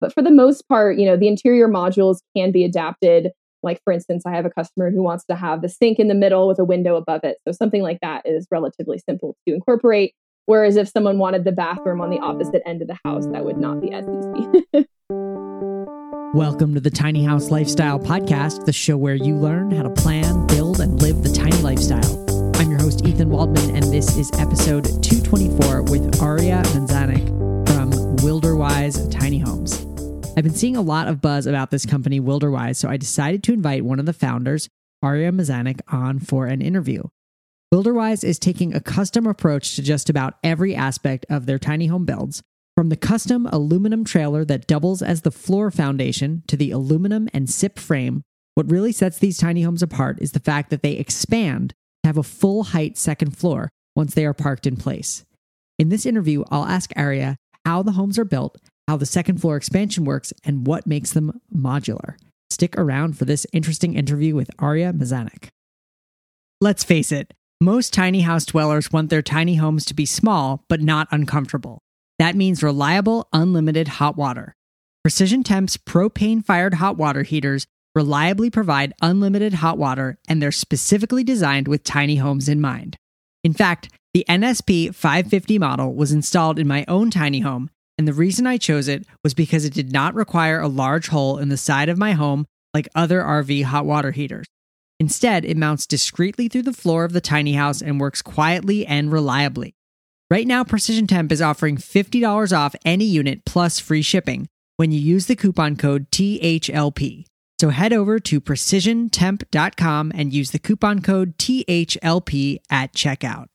But for the most part, you know, the interior modules can be adapted. Like, for instance, I have a customer who wants to have the sink in the middle with a window above it. So something like that is relatively simple to incorporate. Whereas if someone wanted the bathroom on the opposite end of the house, that would not be as easy. Welcome to the Tiny House Lifestyle Podcast, the show where you learn how to plan, build, and live the tiny lifestyle. I'm your host, Ethan Waldman, and this is episode 224 with Aria Mazanik from Wilderwise Tiny Homes. I've been seeing a lot of buzz about this company, Wilderwise, so I decided to invite one of the founders, Aria Mazanik, on for an interview. Wilderwise is taking a custom approach to just about every aspect of their tiny home builds, from the custom aluminum trailer that doubles as the floor foundation to the aluminum and SIP frame. What really sets these tiny homes apart is the fact that they expand to have a full height second floor once they are parked in place. In this interview, I'll ask Aria how the homes are built, how the second floor expansion works, and what makes them modular. Stick around for this interesting interview with Aria Mazanik. Let's face it, most tiny house dwellers want their tiny homes to be small but not uncomfortable. That means reliable, unlimited hot water. Precision Temp's propane fired hot water heaters reliably provide unlimited hot water, and they're specifically designed with tiny homes in mind. In fact, the NSP 550 model was installed in my own tiny home, and the reason I chose it was because it did not require a large hole in the side of my home like other RV hot water heaters. Instead, it mounts discreetly through the floor of the tiny house and works quietly and reliably. Right now, Precision Temp is offering $50 off any unit plus free shipping when you use the coupon code THLP. So head over to precisiontemp.com and use the coupon code THLP at checkout.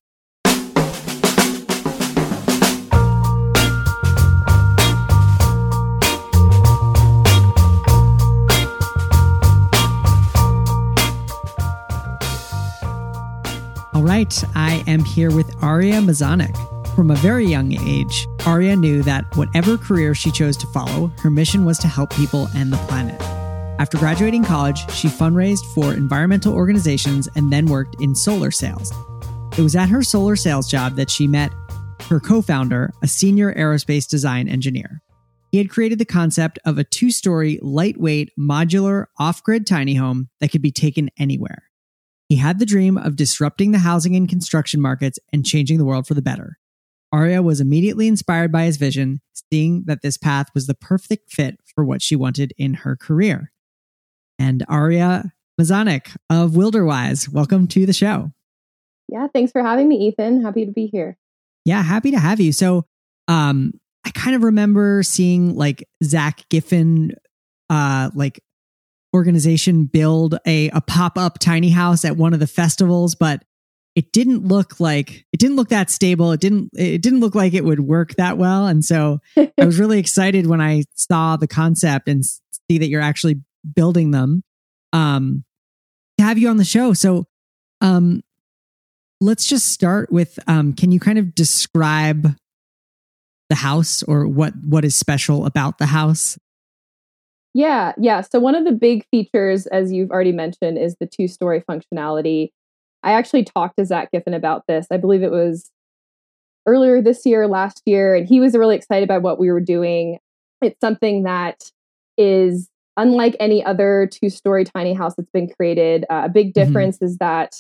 All right, I am here with Aria Mazanik. From a very young age, Aria knew that whatever career she chose to follow, her mission was to help people and the planet. After graduating college, she fundraised for environmental organizations and then worked in solar sales. It was at her solar sales job that she met her co founder, a senior aerospace design engineer. He had created the concept of a two story, lightweight, modular, off grid tiny home that could be taken anywhere. He had the dream of disrupting the housing and construction markets and changing the world for the better. Aria was immediately inspired by his vision, seeing that this path was the perfect fit for what she wanted in her career. And Aria Mazanik of Wilderwise, welcome to the show. Yeah, thanks for having me, Ethan. Happy to be here. Yeah, happy to have you. So, um, I kind of remember seeing like Zack Giffin, uh, like organization build a, a pop-up tiny house at one of the festivals, but it didn't look like it didn't look that stable. It didn't it didn't look like it would work that well. And so I was really excited when I saw the concept and see that you're actually building them. Um to have you on the show. So um let's just start with um can you kind of describe the house or what what is special about the house yeah, yeah. So one of the big features, as you've already mentioned, is the two-story functionality. I actually talked to Zack Giffin about this. I believe it was earlier this year, last year, and he was really excited by what we were doing. It's something that is unlike any other two-story tiny house that's been created. Uh, a big mm-hmm. difference mm-hmm. is that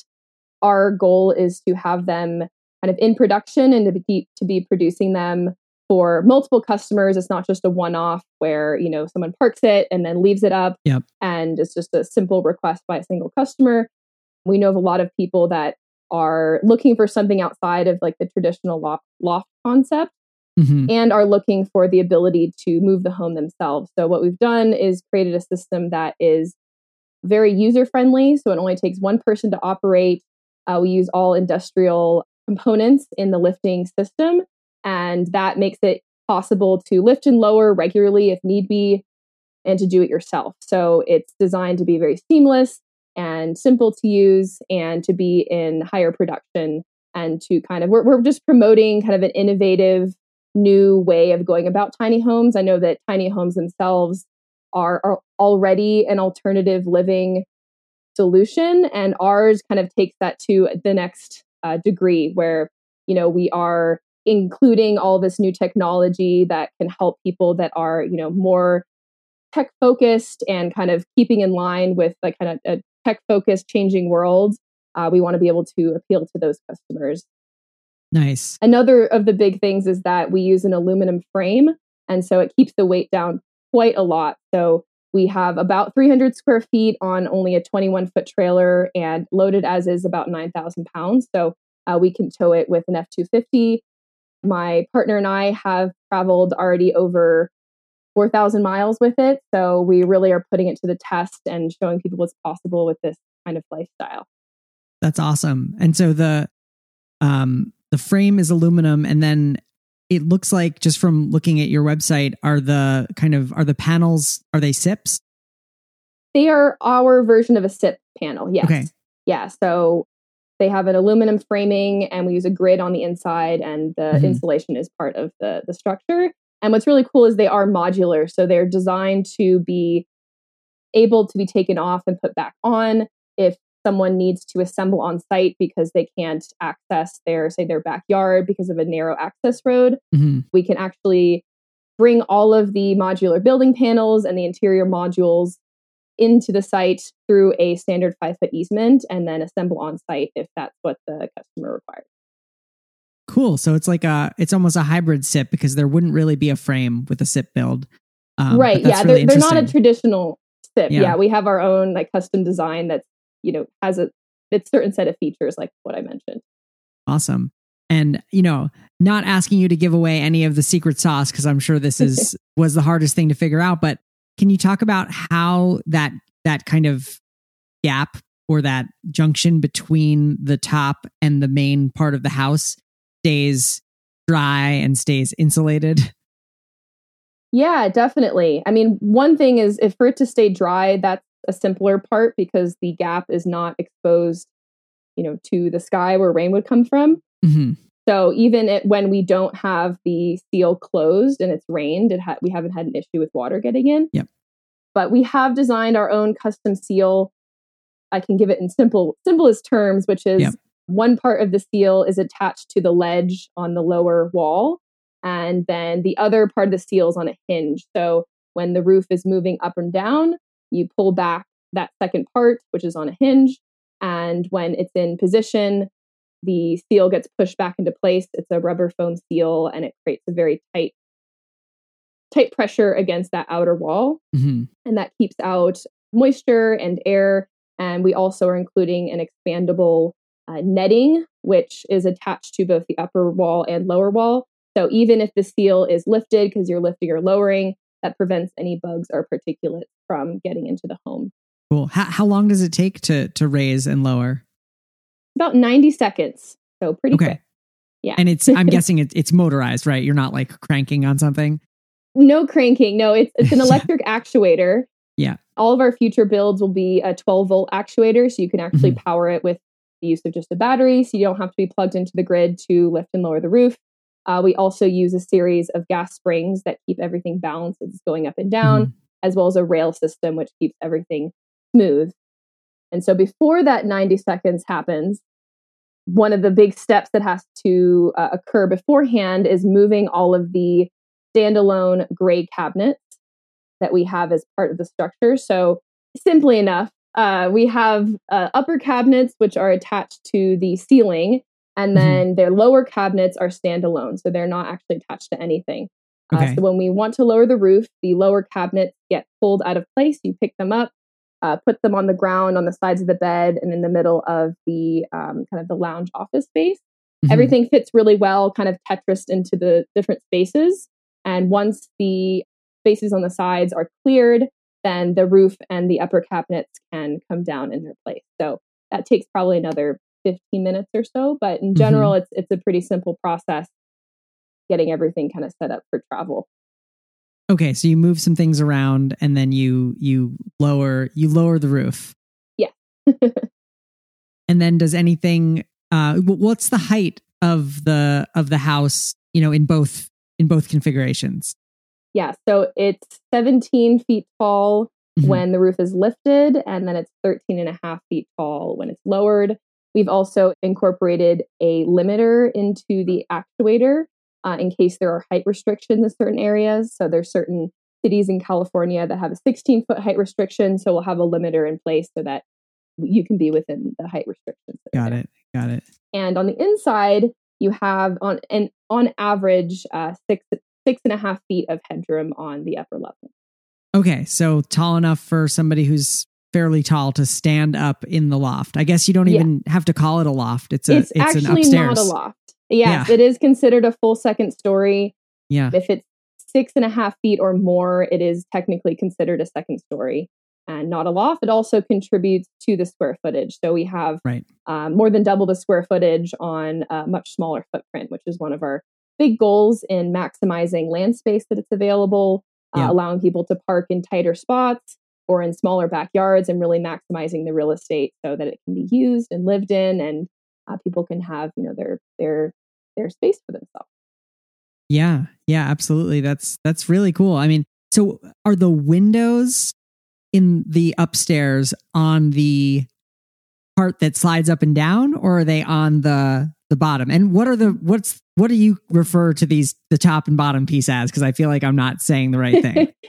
our goal is to have them kind of in production and to be to be producing them for multiple customers. It's not just a one off where, you know, someone parks it and then leaves it up yep. and it's just a simple request by a single customer. We know of a lot of people that are looking for something outside of like the traditional loft, loft concept mm-hmm. and are looking for the ability to move the home themselves. So, what we've done is created a system that is very user friendly. So, it only takes one person to operate. Uh, we use all industrial components in the lifting system and that makes it possible to lift and lower regularly if need be and to do it yourself. So it's designed to be very seamless and simple to use and to be in higher production and to kind of, we're, we're just promoting kind of an innovative new way of going about tiny homes. I know that tiny homes themselves are, are already an alternative living solution, and ours kind of takes that to the next uh, degree where, you know, we are including all this new technology that can help people that are, you know, more tech focused and kind of keeping in line with like kind of a tech focused changing world. Uh, we want to be able to appeal to those customers. Nice. Another of the big things is that we use an aluminum frame. And so it keeps the weight down quite a lot. So we have about 300 square feet on only a 21 foot trailer and loaded as is about 9,000 pounds. So uh, we can tow it with an F 250. My partner and I have traveled already over 4,000 miles with it. So we really are putting it to the test and showing people what's possible with this kind of lifestyle. That's awesome. And so the um the frame is aluminum and then it looks like just from looking at your website are the kind of are the panels are they SIPs? They are our version of a SIP panel. Yes. Okay. Yeah, so they have an aluminum framing and we use a grid on the inside and the mm-hmm. insulation is part of the the structure. And what's really cool is they are modular, so they're designed to be able to be taken off and put back on if someone needs to assemble on site because they can't access their say their backyard because of a narrow access road mm-hmm. we can actually bring all of the modular building panels and the interior modules into the site through a standard five foot easement and then assemble on site if that's what the customer requires cool so it's like a it's almost a hybrid sip because there wouldn't really be a frame with a sip build um, right yeah really they're, they're not a traditional sip yeah. yeah we have our own like custom design that's you know has a it's certain set of features like what I mentioned. Awesome. And you know, not asking you to give away any of the secret sauce because I'm sure this is was the hardest thing to figure out, but can you talk about how that that kind of gap or that junction between the top and the main part of the house stays dry and stays insulated? Yeah, definitely. I mean, one thing is if for it to stay dry, that's a simpler part because the gap is not exposed, you know, to the sky where rain would come from. Mm-hmm. So even it, when we don't have the seal closed and it's rained, it ha- we haven't had an issue with water getting in. Yep. But we have designed our own custom seal. I can give it in simple simplest terms, which is yep. one part of the seal is attached to the ledge on the lower wall, and then the other part of the seal is on a hinge. So when the roof is moving up and down, you pull back that second part, which is on a hinge. And when it's in position, the seal gets pushed back into place. It's a rubber foam seal and it creates a very tight tight pressure against that outer wall. Mm-hmm. And that keeps out moisture and air. And we also are including an expandable uh, netting, which is attached to both the upper wall and lower wall. So even if the seal is lifted because you're lifting or lowering, that prevents any bugs or particulates from getting into the home. Cool. How, how long does it take to to raise and lower? About 90 seconds. So pretty okay. quick. Yeah. And it's I'm guessing it, it's motorized, right? You're not like cranking on something. No cranking. No, it's it's an electric actuator. Yeah. All of our future builds will be a 12 volt actuator, so you can actually mm-hmm. power it with the use of just a battery, so you don't have to be plugged into the grid to lift and lower the roof. Uh, we also use a series of gas springs that keep everything balanced as it's going up and down, mm-hmm. as well as a rail system which keeps everything smooth. And so before that 90 seconds happens, one of the big steps that has to uh, occur beforehand is moving all of the standalone gray cabinets that we have as part of the structure. So, simply enough, uh, we have uh, upper cabinets which are attached to the ceiling and mm-hmm. then mm-hmm. their lower cabinets are standalone, so they're not actually attached to anything. Uh, okay. So when we want to lower the roof, the lower cabinets get pulled out of place. You pick them up, uh, put them on the ground on the sides of the bed and in the middle of the um, kind of the lounge office space. Mm-hmm. Everything fits really well, kind of Tetris into the different spaces. And once the spaces on the sides are cleared, then the roof and the upper cabinets can come down in their place. So that takes probably another 15 minutes or so. But in general, mm-hmm. it's it's a pretty simple process getting everything kind of set up for travel. Okay, so you move some things around and then you you lower you lower the roof. Yeah. and then does anything uh what's the height of the of the house, you know, in both in both configurations? Yeah, so it's 17 feet tall mm-hmm. when the roof is lifted and then it's 13 and a half feet tall when it's lowered We've also incorporated a limiter into the actuator uh, in case there are height restrictions in certain areas. So there's certain cities in California that have a 16 foot height restriction. So we'll have a limiter in place so that you can be within the height restrictions. Got it. Got it. And on the inside, you have on and on average uh, six six and a half feet of headroom on the upper level. Okay, so tall enough for somebody who's fairly tall to stand up in the loft. I guess you don't even yeah. have to call it a loft. It's a it's, it's actually an upstairs. not a loft. Yes, yeah. it is considered a full second story. Yeah. If it's six and a half feet or more, it is technically considered a second story and not a loft. It also contributes to the square footage. So we have right. um, more than double the square footage on a much smaller footprint, which is one of our big goals in maximizing land space that it's available, uh, yeah. allowing people to park in tighter spots or in smaller backyards and really maximizing the real estate so that it can be used and lived in and uh, people can have you know their their their space for themselves. Yeah yeah absolutely. That's that's really cool. I mean so are the windows in the upstairs on the part that slides up and down or are they on the the bottom? And what are the what's what do you refer to these the top and bottom piece as? Because i feel like i'm not saying the right thing.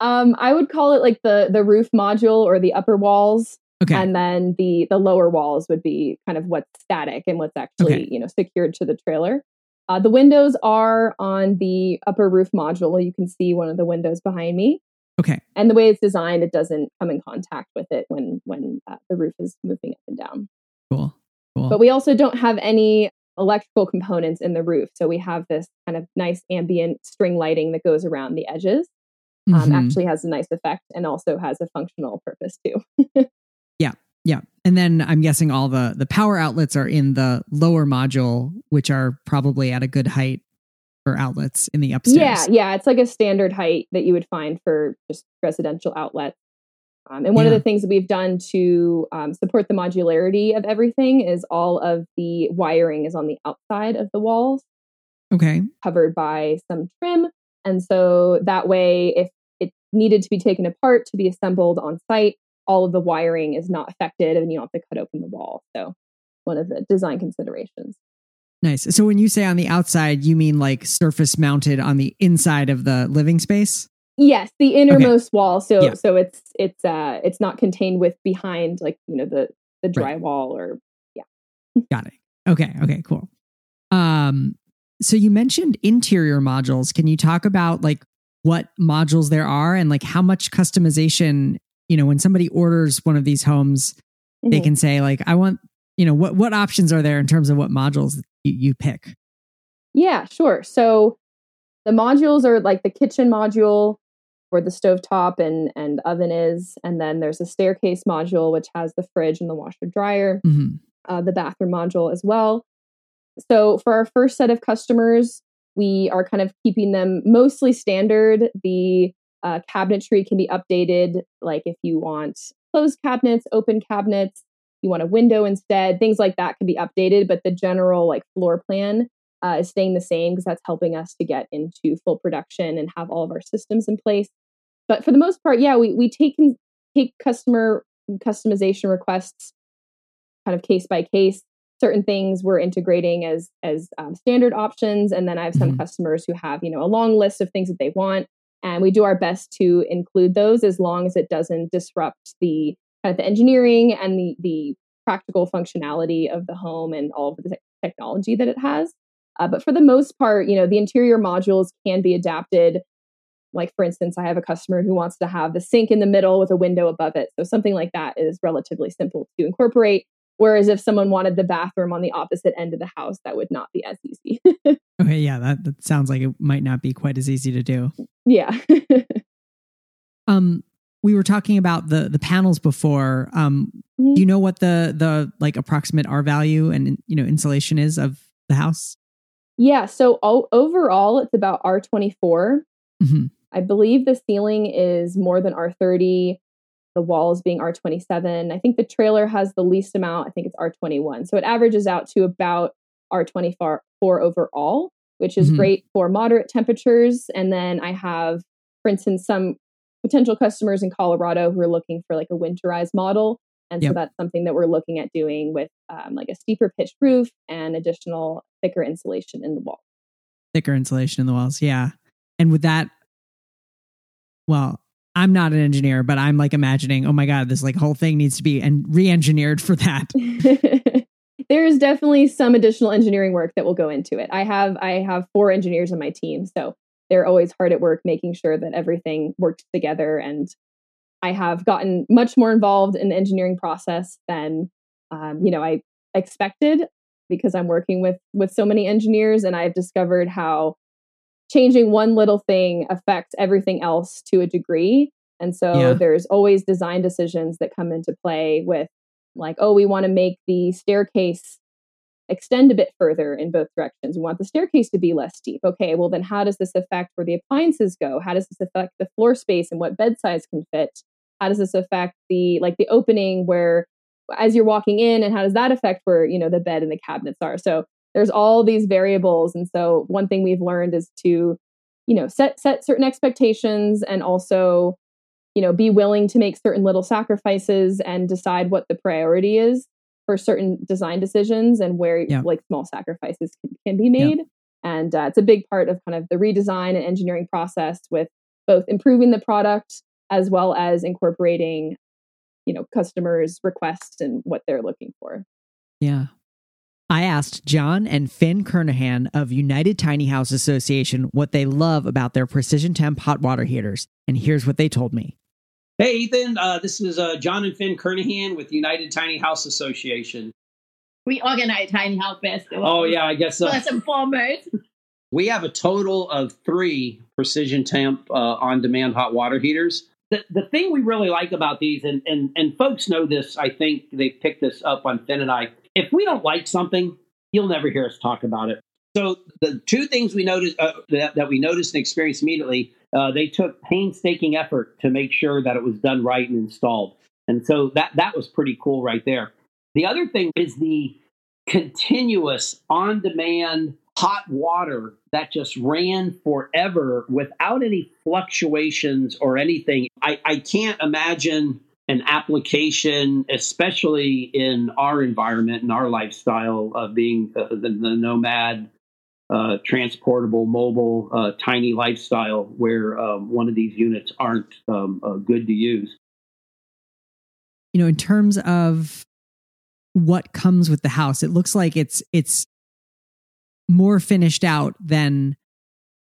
Um i would call it like the the roof module or the upper walls okay and then the the lower walls would be kind of what's static and what's actually okay. you know secured to the trailer uh, the windows are on the upper roof module you can see one of the windows behind me Okay. And the way it's designed, it doesn't come in contact with it when when uh, the roof is moving up and down. Cool. Cool. But we also don't have any electrical components in the roof, so we have this kind of nice ambient string lighting that goes around the edges. Um, mm-hmm. Actually, has a nice effect and also has a functional purpose too. yeah. Yeah. And then I'm guessing all the the power outlets are in the lower module, which are probably at a good height for outlets in the upstairs. Yeah, yeah, it's like a standard height that you would find for just residential outlets. Um, and one yeah. of the things that we've done to um, support the modularity of everything is all of the wiring is on the outside of the walls. Okay. Covered by some trim. And so that way, if it needed to be taken apart to be assembled on site, all of the wiring is not affected and you don't have to cut open the wall. So, one of the design considerations. Nice. So when you say on the outside, you mean like surface mounted on the inside of the living space? Yes, the innermost okay. wall. So yeah. so it's it's uh it's not contained with behind like, you know, the the drywall right. or yeah. Got it. Okay. Okay, cool. Um so you mentioned interior modules. Can you talk about like what modules there are and like how much customization, you know, when somebody orders one of these homes, mm-hmm. they can say like I want, you know, what what options are there in terms of what modules you, you pick? Yeah, sure. So the modules are like the kitchen module where the stovetop and, and oven is. And then there's a staircase module, which has the fridge and the washer dryer, mm-hmm. uh, the bathroom module as well. So for our first set of customers, we are kind of keeping them mostly standard. The uh, cabinetry can be updated, like if you want closed cabinets, open cabinets, you want a window instead, things like that can be updated, but the general like floor plan uh, is staying the same because that's helping us to get into full production and have all of our systems in place. But for the most part, yeah, we we take take customer customization requests kind of case by case. Certain things we're integrating as as um, standard options, and then I have some mm-hmm. customers who have you know a long list of things that they want, and we do our best to include those as long as it doesn't disrupt the kind of the engineering and the the practical functionality of the home and all of the te- technology that it has. Uh, but for the most part, you know, the interior modules can be adapted. Like for instance, I have a customer who wants to have the sink in the middle with a window above it. So something like that is relatively simple to incorporate. Whereas if someone wanted the bathroom on the opposite end of the house, that would not be as easy. okay, yeah, that, that sounds like it might not be quite as easy to do. Yeah. um, we were talking about the the panels before. Um, mm-hmm. Do you know what the the like approximate R value and you know insulation is of the house? Yeah. So o- overall, it's about R twenty four. Mm-hmm. I believe the ceiling is more than R thirty. The walls being R twenty seven. I think the trailer has the least amount. I think it's R twenty one. So it averages out to about R twenty four overall, which is mm-hmm. great for moderate temperatures. And then I have, for instance, some potential customers in Colorado who are looking for like a winterized model. And yep. so that's something that we're looking at doing with um, like a steeper pitch roof and additional thicker insulation in the wall. Thicker insulation in the walls, yeah. And with that, well, I'm not an engineer, but I'm like imagining, oh my god, this like whole thing needs to be and re-engineered for that. There's definitely some additional engineering work that will go into it. I have I have four engineers on my team, so they're always hard at work making sure that everything works together and I have gotten much more involved in the engineering process than um, you know I expected because I'm working with with so many engineers and I've discovered how changing one little thing affects everything else to a degree. And so yeah. there's always design decisions that come into play with like, oh, we want to make the staircase extend a bit further in both directions. We want the staircase to be less steep. Okay, well then how does this affect where the appliances go? How does this affect the floor space and what bed size can fit? How does this affect the like the opening where as you're walking in and how does that affect where, you know, the bed and the cabinets are? So there's all these variables and so one thing we've learned is to you know set set certain expectations and also you know be willing to make certain little sacrifices and decide what the priority is for certain design decisions and where yeah. like small sacrifices can, can be made yeah. and uh, it's a big part of kind of the redesign and engineering process with both improving the product as well as incorporating you know customers requests and what they're looking for yeah I asked John and Finn Kernahan of United Tiny House Association what they love about their precision temp hot water heaters, and here's what they told me. Hey, Ethan, uh, this is uh, John and Finn Kernahan with United Tiny House Association. We organize Tiny House Festival. Oh, yeah, I guess so. First and foremost. We have a total of three precision temp uh, on demand hot water heaters. The, the thing we really like about these, and, and, and folks know this, I think they picked this up on Finn and I, if we don't like something, you'll never hear us talk about it. So the two things we noticed uh, that, that, we noticed and experienced immediately, uh, they took painstaking effort to make sure that it was done right and installed, and so that that was pretty cool right there. The other thing is the continuous on-demand hot water that just ran forever without any fluctuations or anything. I, I can't imagine an application, especially in our environment and our lifestyle of being uh, the, the, nomad, uh, transportable, mobile, uh, tiny lifestyle, where um, one of these units aren't um, uh, good to use. You know, in terms of what comes with the house, it looks like it's it's more finished out than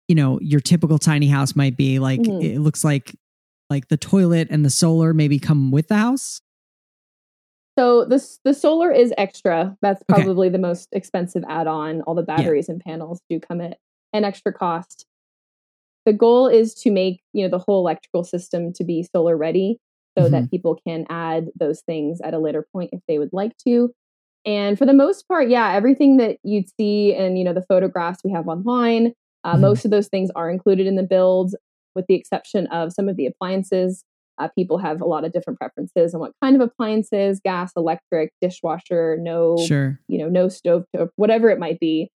you know your typical tiny house might be. Like mm-hmm. it looks like like the toilet and the solar maybe come with the house? So this the solar is extra. That's probably okay. the most expensive add-on. All the batteries yeah. and panels do come at an extra cost. The goal is to make, you know, the whole electrical system to be solar ready so mm-hmm. that people can add those things at a later point if they would like to. And for the most part, yeah, everything that you'd see in, you know, the photographs we have online, uh, mm-hmm. most of those things are included in the build with the exception of some of the appliances. Uh, people have a lot of different preferences on what kind of appliances, gas, electric, dishwasher, no, sure. you know, no stove, whatever it might be.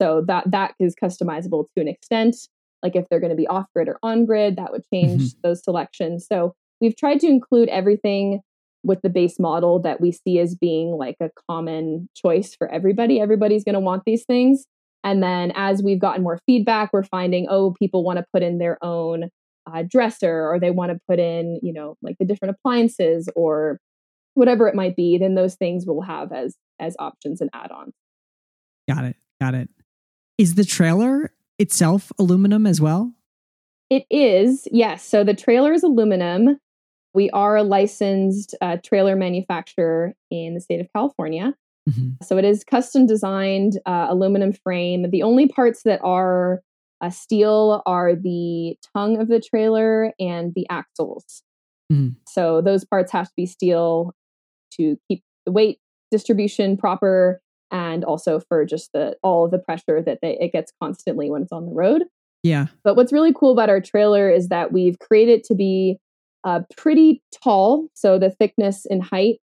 So that that is customizable to an extent. Like if they're going to be off grid or on grid, that would change mm-hmm. those selections. So we've tried to include everything with the base model that we see as being like a common choice for everybody. Everybody's going to want these things. And then as we've gotten more feedback, we're finding, oh, people want to put in their own uh, dresser or they want to put in, you know, like the different appliances or whatever it might be, then those things we'll have as as options and add-ons. Got it. Got it. Is the trailer itself aluminum as well? It is, yes. So the trailer is aluminum. We are a licensed uh, trailer manufacturer in the state of California. Mm-hmm. So it is custom designed uh, aluminum frame. The only parts that are uh, steel are the tongue of the trailer and the axles. Mm-hmm. So those parts have to be steel to keep the weight distribution proper and also for just the all of the pressure that they, it gets constantly when it's on the road. Yeah. But what's really cool about our trailer is that we've created to be uh, pretty tall. So the thickness and height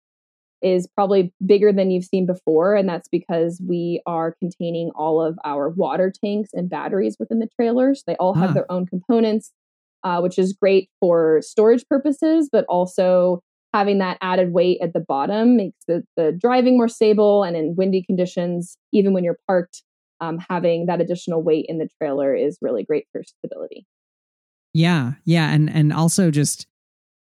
is probably bigger than you've seen before. And that's because we are containing all of our water tanks and batteries within the trailers. They all have ah. their own components, uh, which is great for storage purposes, but also having that added weight at the bottom makes the, the driving more stable and in windy conditions even when you're parked um, having that additional weight in the trailer is really great for stability yeah yeah and and also just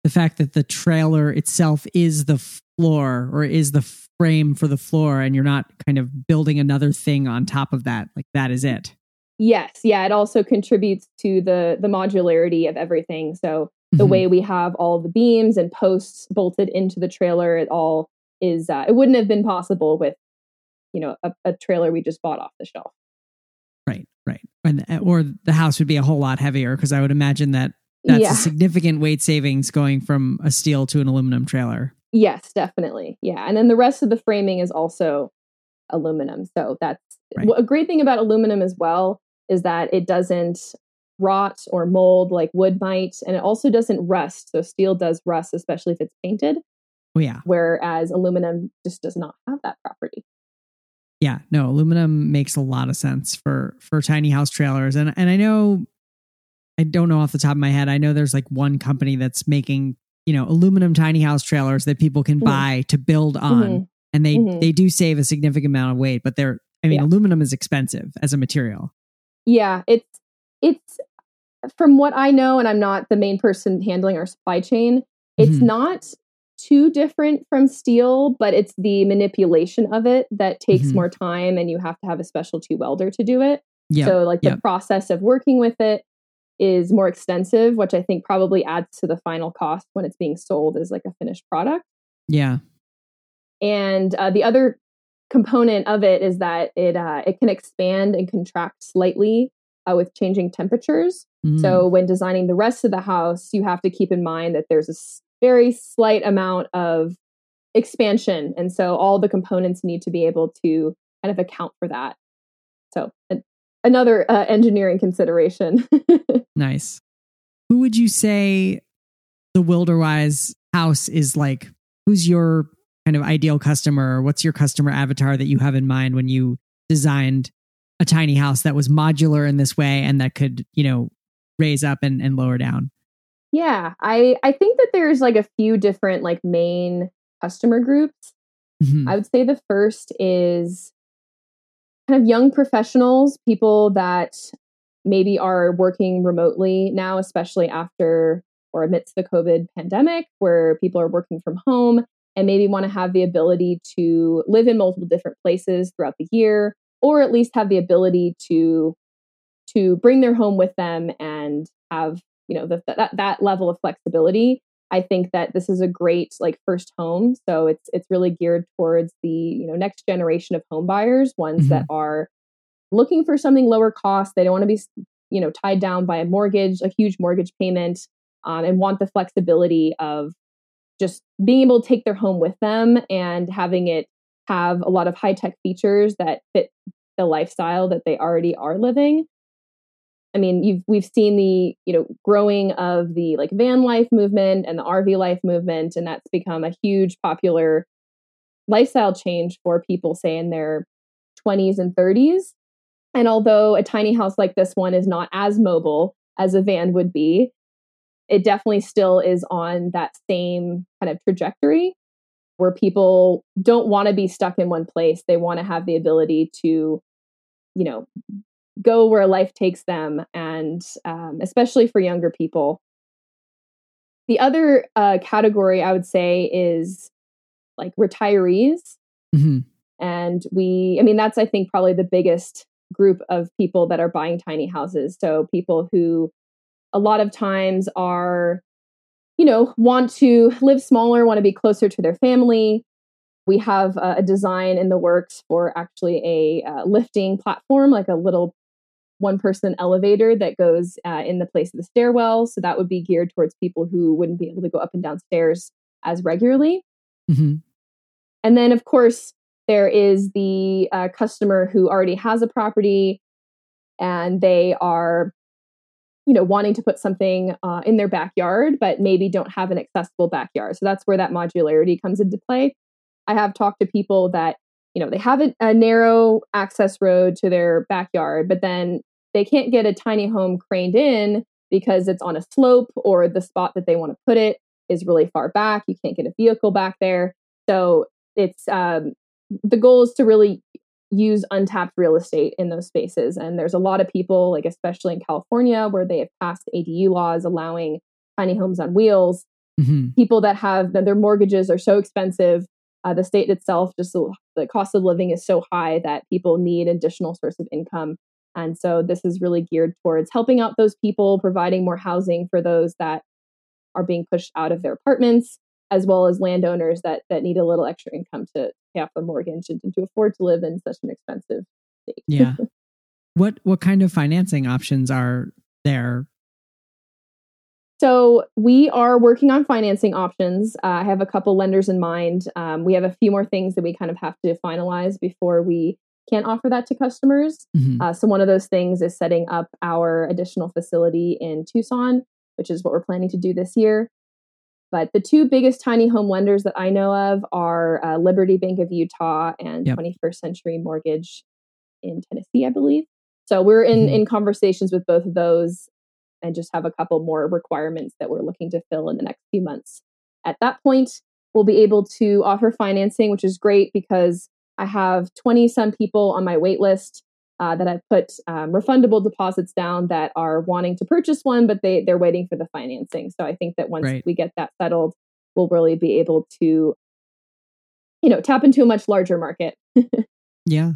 the fact that the trailer itself is the floor or is the frame for the floor and you're not kind of building another thing on top of that like that is it. Yes. Yeah it also contributes to the the modularity of everything. So the mm-hmm. way we have all the beams and posts bolted into the trailer it all is uh, it wouldn't have been possible with you know a, a trailer we just bought off the shelf. Right right. And uh, or the house would be a whole lot heavier because i would imagine that that's yeah. a significant weight savings going from a steel to an aluminum trailer yes definitely yeah and then the rest of the framing is also aluminum so that's right. a great thing about aluminum as well is that it doesn't rot or mold like wood might. And it also doesn't rust. So steel does rust, especially if it's painted. Oh, yeah. Whereas aluminum just does not have that property. Yeah, no, aluminum makes a lot of sense for for tiny house trailers. And and I know I don't know off the top of my head. I know there's like one company that's making, you know, aluminum tiny house trailers that people can mm-hmm. buy to build on. Mm-hmm. And they mm-hmm. they do save a significant amount of weight, but they're I mean, yeah. aluminum is expensive as a material. Yeah, it's it's from what I know, and I'm not the main person handling our supply chain, it's mm-hmm. not too different from steel, but it's the manipulation of it that takes mm-hmm. more time and you have to have a specialty welder to do it. Yep. So, like the process of working with it is more extensive, which I think probably adds to the final cost when it's being sold as like a finished product. Yeah. And uh, the other component of it is that it uh, it can expand and contract slightly uh, with changing temperatures. Mm. So when designing the rest of the house, you have to keep in mind that there's a very slight amount of expansion, and so all the components need to be able to kind of account for that. So another uh, engineering consideration. nice. Who would you say the Wilderwise house is like? Who's your kind of ideal customer? What's your customer avatar that you have in mind when you designed a tiny house that was modular in this way and that could, you know, raise up and, and lower down? Yeah, I I think that there's like a few different like main customer groups. Mm-hmm. I would say the first is kind of young professionals, people that maybe are working remotely now, especially after or amidst the COVID pandemic, where people are working from home and maybe want to have the ability to live in multiple different places throughout the year or at least have the ability to to bring their home with them and have you know the, that that level of flexibility i think that this is a great like first home so it's it's really geared towards the you know next generation of home buyers ones mm-hmm. that are looking for something lower cost they don't want to be you know tied down by a mortgage a huge mortgage payment um, and want the flexibility of just being able to take their home with them and having it have a lot of high tech features that fit the lifestyle that they already are living. I mean, we've seen the you know growing of the like van life movement and the RV life movement, and that's become a huge popular lifestyle change for people, say in their 20s and 30s. And although a tiny house like this one is not as mobile as a van would be, it definitely still is on that same kind of trajectory where people don't want to be stuck in one place. They want to have the ability to, you know, go where life takes them, and um, especially for younger people. The other uh, category I would say is like retirees. Mm-hmm. And we, I mean, that's, I think, probably the biggest group of people that are buying tiny houses. So people who a lot of times are you know, want to live smaller, want to be closer to their family. We have a design in the works for actually a uh, lifting platform, like a little one person elevator that goes uh, in the place of the stairwell. So that would be geared towards people who wouldn't be able to go up and down stairs as regularly. Mm-hmm. And then, of course, there is the uh, customer who already has a property and they are you know wanting to put something uh, in their backyard but maybe don't have an accessible backyard so that's where that modularity comes into play i have talked to people that you know they have a, a narrow access road to their backyard but then they can't get a tiny home craned in because it's on a slope or the spot that they want to put it is really far back. You can't get a vehicle back there. So it's um, the goal is to really use untapped real estate in those spaces. And there's a lot of people, like especially in California, where they have passed ADU laws allowing tiny homes on wheels. Mm-hmm. People that have that their mortgages are so expensive. Uh, the state itself, just the, cost of living is so high that people need additional source of income. And so this is really geared towards helping out those people, providing more housing for those that are being pushed out of their apartments, as well as landowners that that need a little extra income to pay off their mortgage and, and to afford to live in such an expensive state. yeah. What what kind of financing options are there? So we are working on financing options. Uh, I have a couple lenders in mind. Um, we have a few more things that we kind of have to finalize before we can offer that to customers. Mm-hmm. Uh, so one of those things is setting up our additional facility in Tucson, which is what we're planning to do this year. But the two biggest tiny home lenders that I know of are uh, Liberty Bank of Utah and yep. 21st Century Mortgage in Tennessee, I believe. So we're in mm-hmm. in conversations with both of those, and just have a couple more requirements that we're looking to fill in the next few months. At that point, we'll be able to offer financing, which is great because I have 20 some people on my wait list uh, that I've put um, refundable deposits down that are wanting to purchase one, but they they're waiting for the financing. So I think that once right. we get that settled, we'll really be able to, you know, tap into a much larger market. yeah.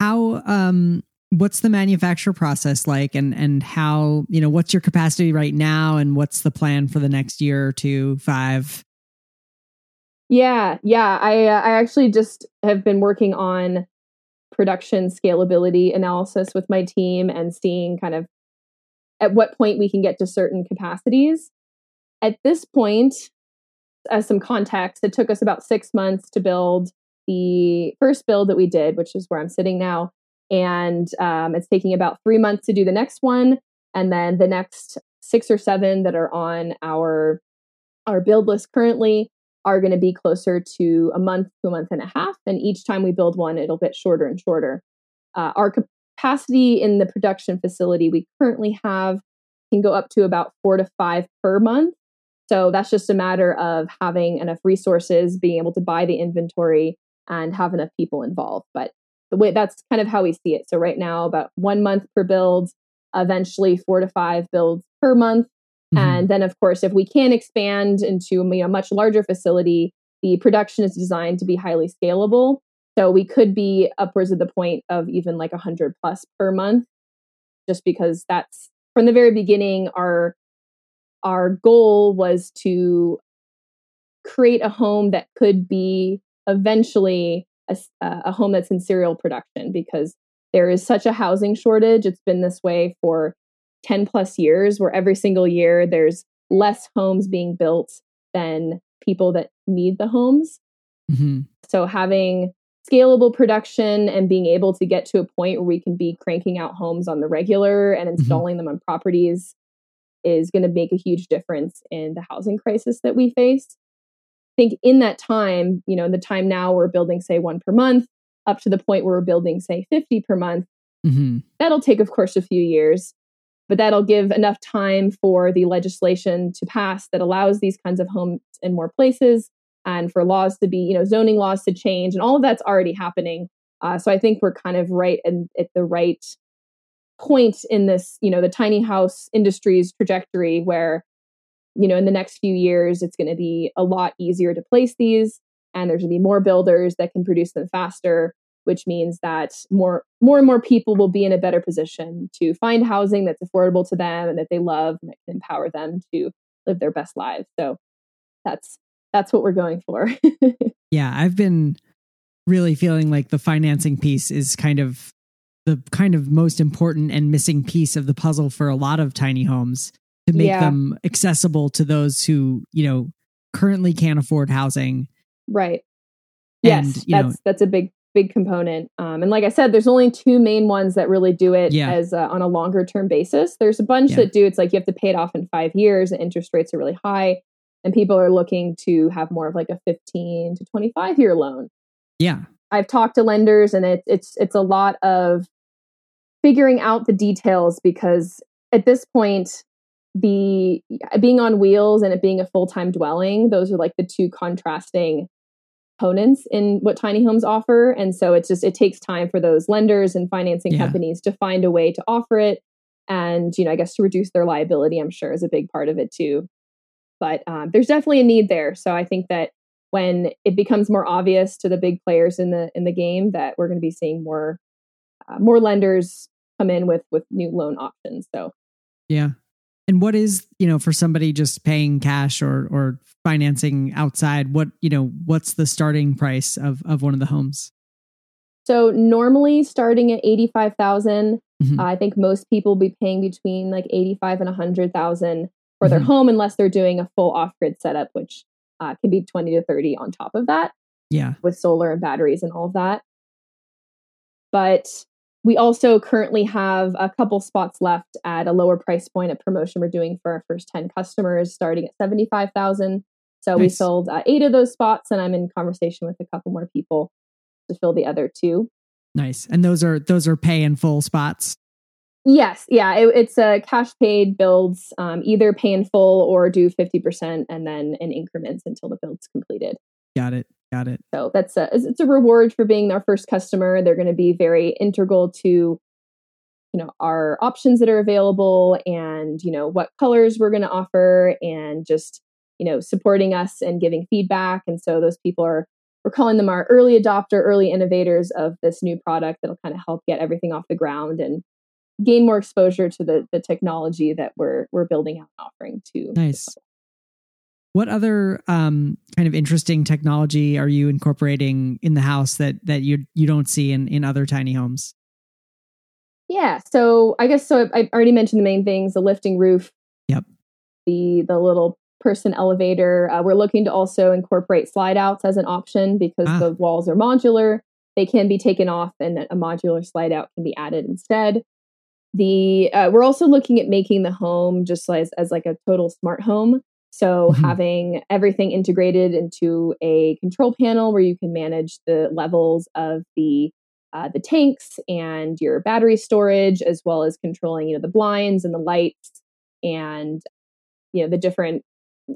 How um what's the manufacture process like and and how you know what's your capacity right now and what's the plan for the next year or two five yeah yeah i uh, i actually just have been working on production scalability analysis with my team and seeing kind of at what point we can get to certain capacities. At this point, as some context, it took us about six months to build the first build that we did, which is where I'm sitting now. And um, it's taking about three months to do the next one. And then the next six or seven that are on our our build list currently are going to be closer to a month to a month and a half. And each time we build one, it'll get shorter and shorter. Uh, our capacity in the production facility we currently have can go up to about four to five per month. So that's just a matter of having enough resources, being able to buy the inventory, and have enough people involved. But the way that's kind of how we see it. So right now, about one month per build, eventually four to five builds per month, Mm-hmm. And then, of course, if we can expand into a much larger facility, the production is designed to be highly scalable. So we could be upwards of the point of even like a 100 plus per month, just because that's from the very beginning, our our goal was to create a home that could be eventually a, a, home that's in serial production because there is such a housing shortage. It's been this way for 10 plus years where every single year there's less homes being built than people that need the homes. Mm-hmm. So having scalable production and being able to get to a point where we can be cranking out homes on the regular and mm-hmm. installing mm-hmm. them on properties is going to make a huge difference in the housing crisis that we face. I think in that time, you know, in the time now we're building, say, one per month, up to the point where we're building, say, 50 per month. Mm-hmm. That'll take, of course, a few years but that'll give enough time for the legislation to pass that allows these kinds of homes in more places and for laws to be, you know, zoning laws to change. And all of that's already happening. Uh, so I think we're kind of right and at the right point in this, you know, the tiny house industry's trajectory where, you know, in the next few years, it's going to be a lot easier to place these and there's going to be more builders that can produce them faster which means that more more and more people will be in a better position to find housing that's affordable to them and that they love and that can empower them to live their best lives. So that's that's what we're going for. yeah, I've been really feeling like the financing piece is kind of the kind of most important and missing piece of the puzzle for a lot of tiny homes to make yeah. them accessible to those who, you know, currently can't afford housing. Right. And, yes, that's know, that's a big big component. Um, and like I said, there's only two main ones that really do it yeah. as uh, on a longer term basis. There's a bunch yeah. that do. It's like you have to pay it off in five years. and interest rates are really high, and people are looking to have more of like a 15 to 25 year loan. Yeah, I've talked to lenders, and it's it's it's a lot of figuring out the details because at this point the being on wheels and it being a full time dwelling, those are like the two contrasting components in what tiny homes offer. And so it's just, it takes time for those lenders and financing yeah. companies to find a way to offer it. And, you know, I guess to reduce their liability, I'm sure is a big part of it too. But um, there's definitely a need there. So I think that when it becomes more obvious to the big players in the in the game that we're going to be seeing more uh, more lenders come in with with new loan options. So yeah, and what is, you know, for somebody just paying cash or or financing outside, what, you know, what's the starting price of of one of the homes? So normally starting at 85,000, mm-hmm. uh, I think most people will be paying between like 85 and 100,000 for their mm-hmm. home unless they're doing a full off-grid setup which uh, can be 20 to 30 on top of that. Yeah. With solar and batteries and all of that. But we also currently have a couple spots left at a lower price point at promotion we're doing for our first 10 customers starting at 75,000. So nice. we sold uh, 8 of those spots and I'm in conversation with a couple more people to fill the other two. Nice. And those are those are pay in full spots. Yes, yeah, it, it's a cash paid builds, um, either pay in full or do 50% and then in increments until the build's completed. Got it. Got it. So that's a it's a reward for being our first customer. They're going to be very integral to you know our options that are available and you know what colors we're going to offer and just you know supporting us and giving feedback and so those people are we're calling them our early adopter early innovators of this new product that'll kind of help get everything off the ground and gain more exposure to the the technology that we're we're building out and offering to nice what other um, kind of interesting technology are you incorporating in the house that that you you don't see in in other tiny homes? Yeah, so I guess so. I already mentioned the main things: the lifting roof. Yep. The the little person elevator. Uh, we're looking to also incorporate slide outs as an option because ah. the walls are modular. They can be taken off, and a modular slide out can be added instead. The uh, we're also looking at making the home just as as like a total smart home. So mm-hmm. having everything integrated into a control panel where you can manage the levels of the uh, the tanks and your battery storage, as well as controlling you know the blinds and the lights and you know the different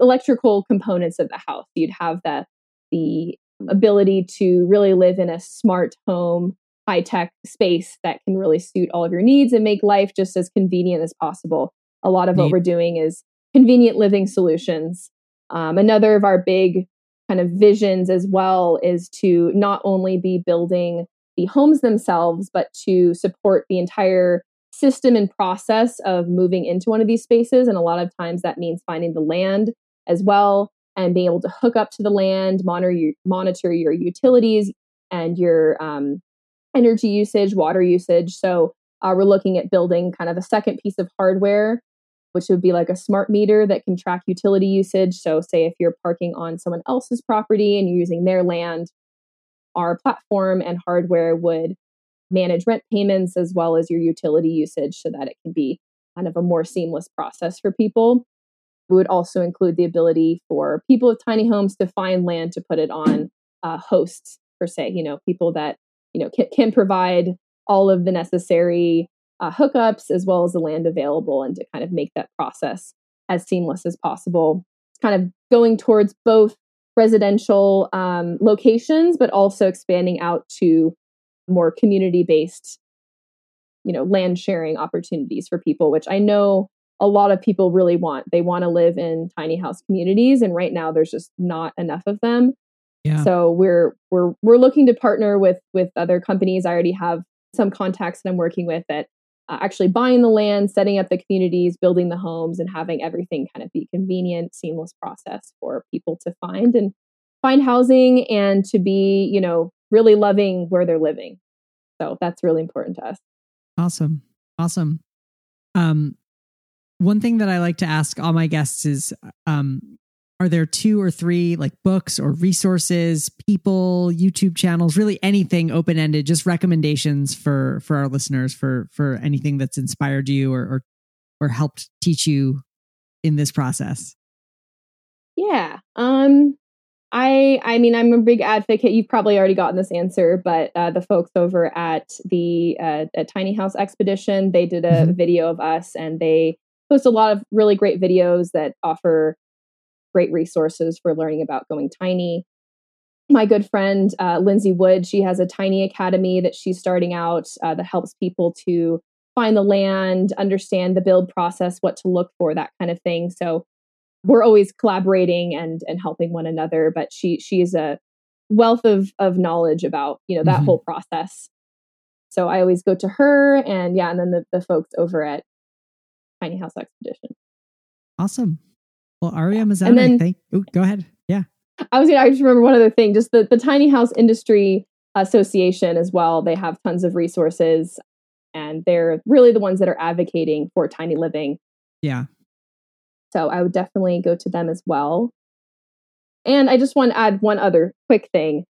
electrical components of the house. You'd have the the ability to really live in a smart home, high tech space that can really suit all of your needs and make life just as convenient as possible. A lot of Neat. what we're doing is convenient living solutions. Um, another of our big kind of visions as well is to not only be building the homes themselves, but to support the entire system and process of moving into one of these spaces. And a lot of times that means finding the land as well and being able to hook up to the land, monitor your, monitor your utilities and your um, energy usage, water usage. So uh, we're looking at building kind of a second piece of hardware which would be like a smart meter that can track utility usage. So, say if you're parking on someone else's property and you're using their land, our platform and hardware would manage rent payments as well as your utility usage so that it can be kind of a more seamless process for people. We would also include the ability for people with tiny homes to find land to put it on uh, hosts, per se, you know, people that, you know, can, can provide all of the necessary uh, hookups as well as the land available and to kind of make that process as seamless as possible. It's kind of going towards both residential um, locations, but also expanding out to more community based, you know, land sharing opportunities for people, which I know a lot of people really want. They want to live in tiny house communities, and right now there's just not enough of them. Yeah. So we're we're we're looking to partner with with other companies. I already have some contacts that I'm working with that uh, actually buying the land, setting up the communities, building the homes, and having everything kind of be convenient, seamless process for people to find and find housing and to be, you know, really loving where they're living. So that's really important to us. Awesome. Awesome. Um, one thing that I like to ask all my guests is um, are there two or three like books or resources people youtube channels really anything open-ended just recommendations for for our listeners for for anything that's inspired you or or, or helped teach you in this process yeah um i i mean i'm a big advocate you've probably already gotten this answer but uh, the folks over at the uh, at tiny house expedition they did a mm-hmm. video of us and they post a lot of really great videos that offer great resources for learning about going tiny. My good friend uh, Lindsay Wood, she has a tiny academy that she's starting out uh, that helps people to find the land, understand the build process, what to look for, that kind of thing. So we're always collaborating and and helping one another. But she she is a wealth of of knowledge about you know that mm-hmm. whole process. So I always go to her, and yeah, and then the, the folks over at Tiny House Expedition. Awesome. Well, Aria Mazanik, and then, thank, ooh, go ahead. Yeah. I was gonna I just remember one other thing, just the, the Tiny House Industry Association as well. They have tons of resources and they're really the ones that are advocating for tiny living. Yeah. So I would definitely go to them as well. And I just want to add one other quick thing.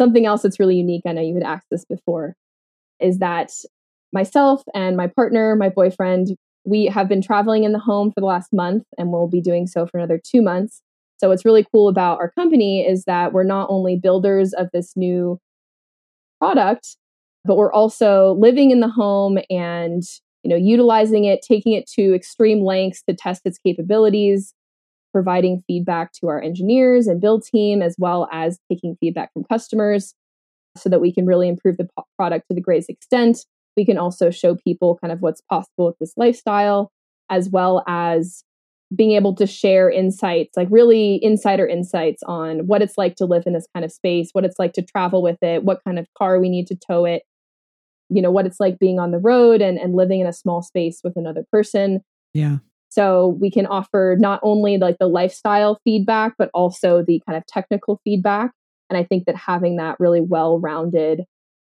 Something else that's really unique. I know you had asked this before, is that myself and my partner, my boyfriend, we have been traveling in the home for the last month and we'll be doing so for another two months. So, what's really cool about our company is that we're not only builders of this new product, but we're also living in the home and you know utilizing it taking it to extreme lengths to test its capabilities providing feedback to our engineers and build team as well as taking feedback from customers so that we can really improve the product to the greatest extent we can also show people kind of what's possible with this lifestyle as well as being able to share insights like really insider insights on what it's like to live in this kind of space what it's like to travel with it what kind of car we need to tow it you know what it's like being on the road and, and living in a small space with another person. Yeah. So we can offer not only like the lifestyle feedback but also the kind of technical feedback. And i think that having that really well-rounded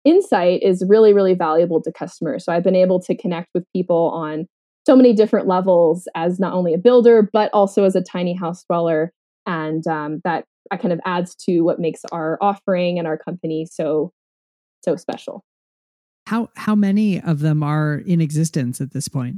insight is really really valuable to customers so i've been able to connect with people on so many different levels as not only a builder but also as a tiny house dweller and um, that kind of adds to what makes our offering and our company so so special how how many of them are in existence at this point?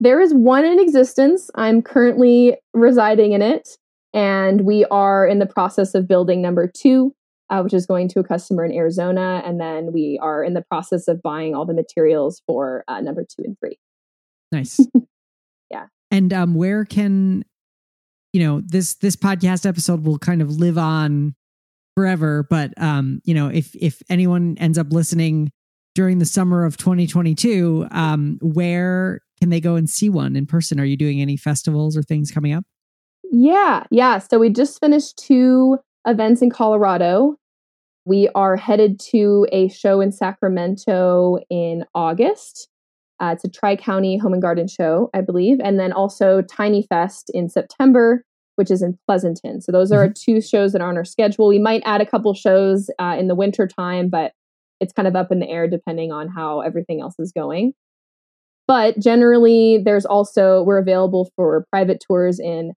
There is one in existence. I'm currently residing in it, and we are in the process of building number two, uh, which is going to a customer in Arizona, and then we are in the process of buying all the materials for uh, number two and three. Nice. yeah. And um, where can you know this this podcast episode will kind of live on forever? But um, you know, if if anyone ends up listening during the summer of 2022, um, where can they go and see one in person? Are you doing any festivals or things coming up? Yeah, yeah. So we just finished two events in Colorado. We are headed to a show in Sacramento in August. Uh, it's a Tri County Home and Garden show, I believe, and then also Tiny Fest in September, which is in Pleasanton. So those are mm-hmm. two shows that are on our schedule. We might add a couple shows uh, in the winter time, but it's kind of up in the air depending on how everything else is going. But generally, there's also, we're available for private tours in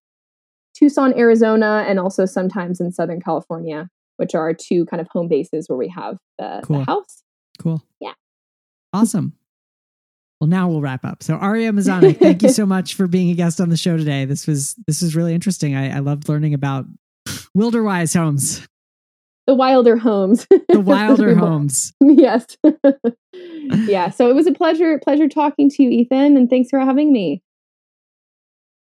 Tucson, Arizona, and also sometimes in Southern California, which are our two kind of home bases where we have the, cool. the house. Cool. Yeah. Awesome. Well, now we'll wrap up. So Aria Mazanik, thank you so much for being a guest on the show today. This was this is really interesting. I, I loved learning about Wilderwise homes the wilder homes the wilder homes yes yeah so it was a pleasure pleasure talking to you ethan and thanks for having me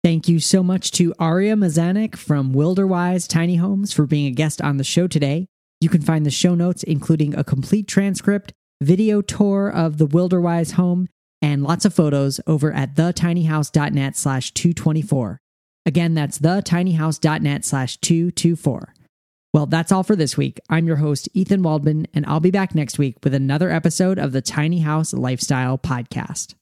Thank you so much to Aria Mazanik from Wilderwise Tiny Homes for being a guest on the show today. You can find the show notes, including a complete transcript, video tour of the Wilderwise home, and lots of photos over at thetinyhouse.net slash 224. Again, that's thetinyhouse.net slash 224. Well, that's all for this week. I'm your host, Ethan Waldman, and I'll be back next week with another episode of the Tiny House Lifestyle Podcast.